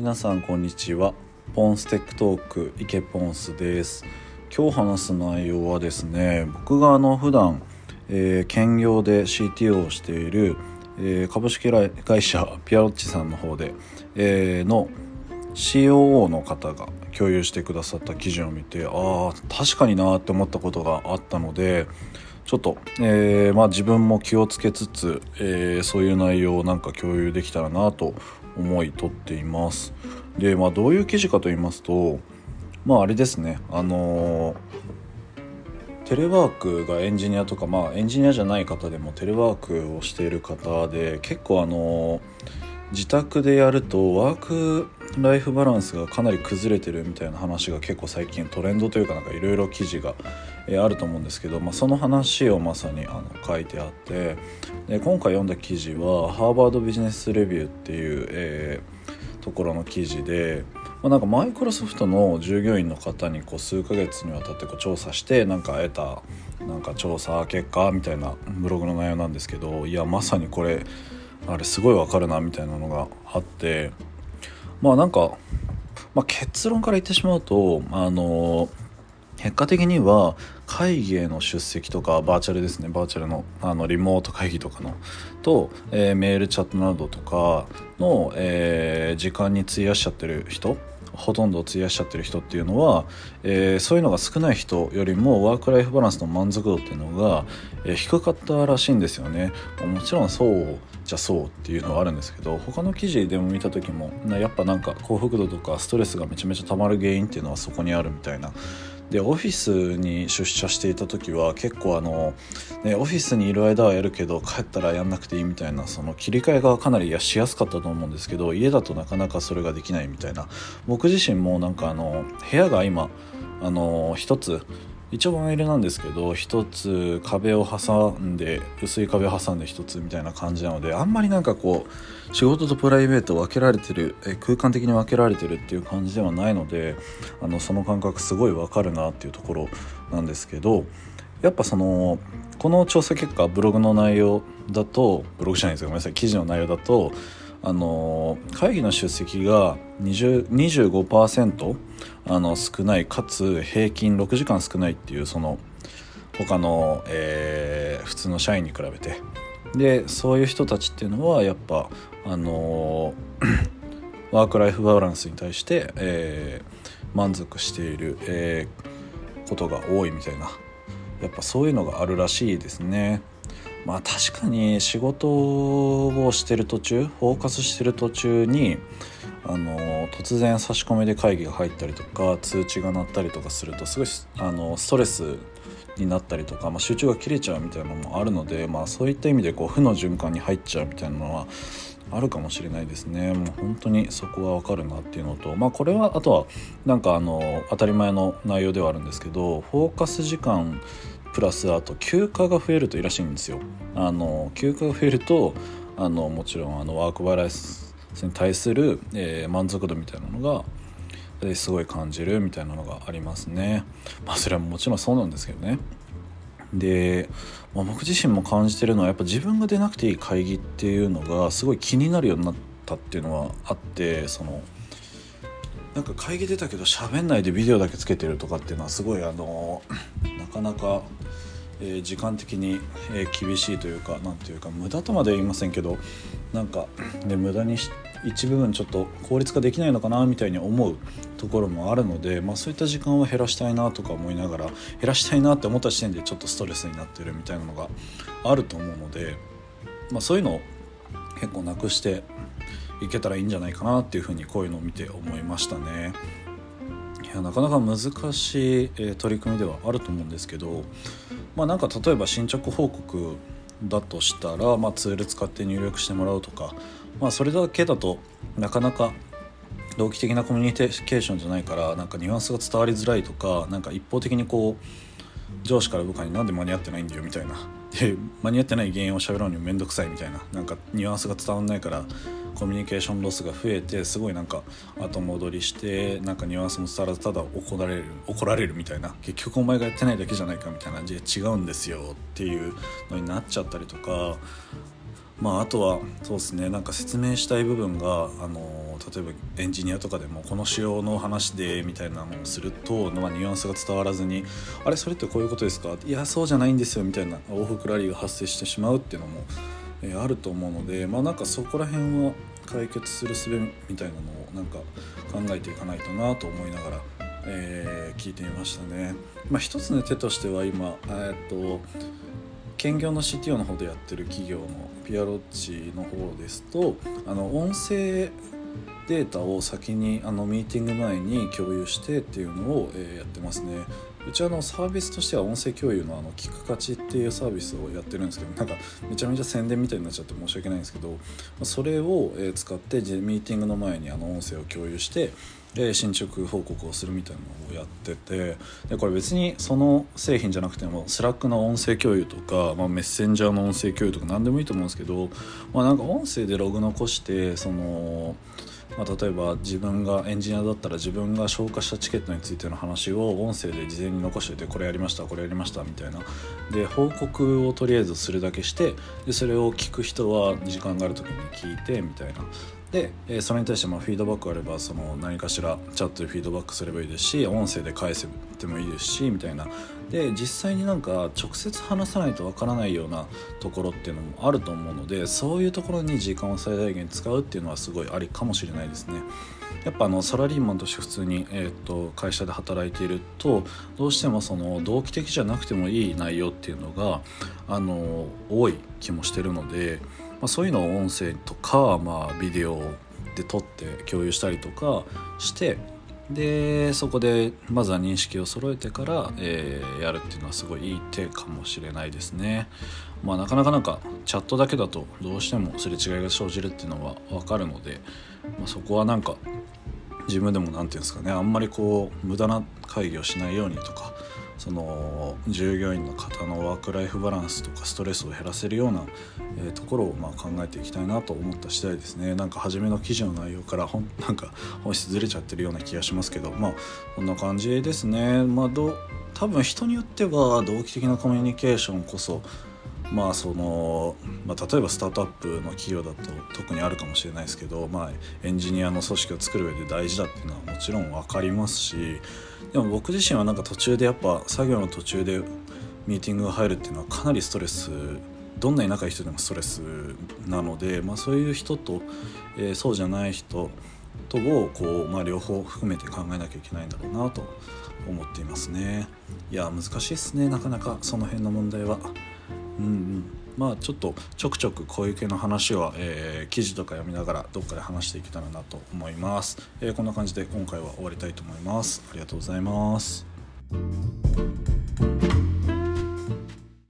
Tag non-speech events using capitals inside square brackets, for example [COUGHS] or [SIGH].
皆さんこんにちは。ポンステックトーク池ポンスです。今日話す内容はですね僕があの普段、えー、兼業で CTO をしている、えー、株式会社ピアロッチさんの方で、えー、の COO の方が共有してくださった記事を見てああ確かになって思ったことがあったのでちょっと、えー、まあ、自分も気をつけつつ、えー、そういう内容をなんか共有できたらなと思いとっています。で、まあ、どういう記事かと言いますとまああれですね。あの、テレワークがエンジニアとかまあエンジニアじゃない方でもテレワークをしている方で結構あの自宅でやるとワークライフバランスがかなり崩れてるみたいな話が結構最近トレンドというかなんかいろいろ記事が、えあると思うんですけど、まあ、その話をまさにあの書いてあってで今回読んだ記事はハーバードビジネスレビューっていう、えー、ところの記事で、まあ、なんかマイクロソフトの従業員の方にこう数ヶ月にわたってこう調査してなんか得たなんか調査結果みたいなブログの内容なんですけどいやまさにこれあれすごいわかるなみたいなのがあってまあなんか、まあ、結論から言ってしまうとあの結果的には会議への出席とかバーチャルですね。バーチャルのあのリモート会議とかの。と、えー、メールチャットなどとかの、えー、時間に費やしちゃってる人ほとんど費やしちゃってる人っていうのは、えー、そういうのが少ない人よりもワーク・ライフ・バランスの満足度っていうのが、えー、低かったらしいんですよね。もちろんそうじゃそうっていうのはあるんですけど他の記事でも見た時もやっぱなんか幸福度とかストレスがめちゃめちゃ溜まる原因っていうのはそこにあるみたいなでオフィスに出社していた時は結構あの、ね、オフィスにいる間はやるけど帰ったらやんなくていいみたいなその切り替えがかなりしやすかったと思うんですけど家だとなかなかそれができないみたいな。僕自身もなんかあの部屋が今あの一つ一応ワイルなんですけど一つ壁を挟んで薄い壁を挟んで一つみたいな感じなのであんまりなんかこう仕事とプライベート分けられてる空間的に分けられてるっていう感じではないのであのその感覚すごい分かるなっていうところなんですけどやっぱそのこの調査結果ブログの内容だとブログじゃないですごめんなさい記事の内容だとあの会議の出席が25%あの少ないかつ平均6時間少ないっていうその他の、えー、普通の社員に比べて。でそういう人たちっていうのはやっぱあの [COUGHS] ワーク・ライフ・バランスに対して、えー、満足している、えー、ことが多いみたいなやっぱそういうのがあるらしいですね。まあ確かに仕事をしてる途中フォーカスしてる途中にあの突然差し込みで会議が入ったりとか通知が鳴ったりとかするとすごいあのストレスになったりとか、まあ、集中が切れちゃうみたいなのもあるので、まあ、そういった意味でこう負の循環に入っちゃうみたいなのはあるかもしれないですね。もう本当にそこはわかるなっていうのとまあこれはあとはなんかあの当たり前の内容ではあるんですけどフォーカス時間プラスあと休暇が増えるといいらしいんですよ。あの休暇が増えるとあのもちろんあのワークバランスに対する、えー、満足度みたいなのがすごい感じるみたいなのがありますね。まあそれはもちろんそうなんですけどね。で、まあ、僕自身も感じてるのはやっぱ自分が出なくていい会議っていうのがすごい気になるようになったっていうのはあってそのなんか会議出たけど喋んないでビデオだけつけてるとかっていうのはすごいあのなかなか、え、時間的に、え、厳しいというか何ていうか無駄とまでは言いませんけどなんか、ね、無駄にし一部分ちょっと効率化できないのかなみたいに思うところもあるので、まあ、そういった時間を減らしたいなとか思いながら減らしたいなって思った時点でちょっとストレスになってるみたいなのがあると思うので、まあ、そういうのを結構なくしていけたらいいんじゃないかなっていうふうにこういうのを見て思いましたね。いやなかなか難しい、え、取り組みではあると思うんですけどまあなんか例えば進捗報告だとしたら、まあ、ツール使って入力してもらうとか、まあ、それだけだとなかなか同期的なコミュニケーションじゃないからなんかニュアンスが伝わりづらいとかなんか一方的にこう上司から部下になんで間に合ってないんだよみたいな。で間に合ってない原因を喋るのに面倒くさいみたいな。なんかニュアンスが伝わんないからコミュニケーションロスが増えてすごいなんか後戻りしてなんかニュアンスも伝わらずただ怒られる怒られるみたいな。結局お前がやってないだけじゃないかみたいなじゃ違うんですよっていうのになっちゃったりとかまああとはそうですねなんか説明したい部分があの例えばエンジニアとかでもこの仕様の話でみたいなのをすると、まあ、ニュアンスが伝わらずに「あれそれってこういうことですか?」いやそうじゃないんですよ」みたいな往復ラリーが発生してしまうっていうのも、えー、あると思うのでまあなんかそこら辺は解決する術みたいなのをなんか考えていかないとなと思いながら、えー、聞いてみましたね。まあ、一つの手としては今えっと兼業の CTO の方でやってる企業のピアロッチの方ですとあの音声データを先にあのミーティング前に共有してっていうのを、えー、やってますね。うちあのサービスとしては音声共有のあの聞く勝ちっていうサービスをやってるんですけどなんかめちゃめちゃ宣伝みたいになっちゃって申し訳ないんですけどそれを使ってミーティングの前にあの音声を共有してで進捗報告をするみたいなのをやっててでこれ別にその製品じゃなくても Slack の音声共有とか、まあ、メッセンジャーの音声共有とか何でもいいと思うんですけど、まあ、なんか音声でログ残してそのまあ、例えば自分がエンジニアだったら自分が消化したチケットについての話を音声で事前に残しておいてこれやりましたこれやりましたみたいな。で報告をとりあえずするだけしてでそれを聞く人は時間がある時に聞いてみたいな。で、えそれに対してまあフィードバックあればその何かしらチャットでフィードバックすればいいですし音声で返せてもいいですしみたいなで実際になんか直接話さないとわからないようなところっていうのもあると思うのでそういうところに時間を最大限使うっていうのはすごいありかもしれないですね。やっぱあのサラリーマンとして普通に、えーと会社で働いているとどうしてもその同期的じゃなくてもいい内容っていうのがあの多い気もしてるので。まあ、そういうのを音声とか、まあ、ビデオで撮って共有したりとかしてでそこでまずは認識を揃えてから、えー、やるっていうのはすごいいい手かもしれないですね。まあ、なかなかなんかチャットだけだとどうしてもすれ違いが生じるっていうのは分かるので、まあ、そこはなんか自分でも何て言うんですかねあんまりこう無駄な会議をしないようにとかその従業員の方のワーク・ライフ・バランスとかストレスを減らせるような、え、ところをまあ考えていきたいなと思った次第ですね。なんか初めの記事の内容からほん [LAUGHS] なんか本質ずれちゃってるような気がしますけどまあこんな感じですね。まあど多分人によっては同期的なコミュニケーションこそまあそのまあ、例えばスタートアップの企業だと特にあるかもしれないですけど、まあ、エンジニアの組織を作る上で大事だっていうのはもちろん分かりますしでも僕自身はなんか途中でやっぱ作業の途中でミーティングが入るっていうのはかなりストレスどんなに仲いい人でもストレスなので、まあ、そういう人と、えー、そうじゃない人とをこう、まあ、両方含めて考えなきゃいけないんだろうなと思っていますね。いや難しいですね。なかなかその辺の問題は。うんうん。まあちょっとちょくちょくこういう系の話は、えー、記事とか読みながらどっかで話していけたらなと思います、えー、こんな感じで今回は終わりたいと思います。ありがとうございます。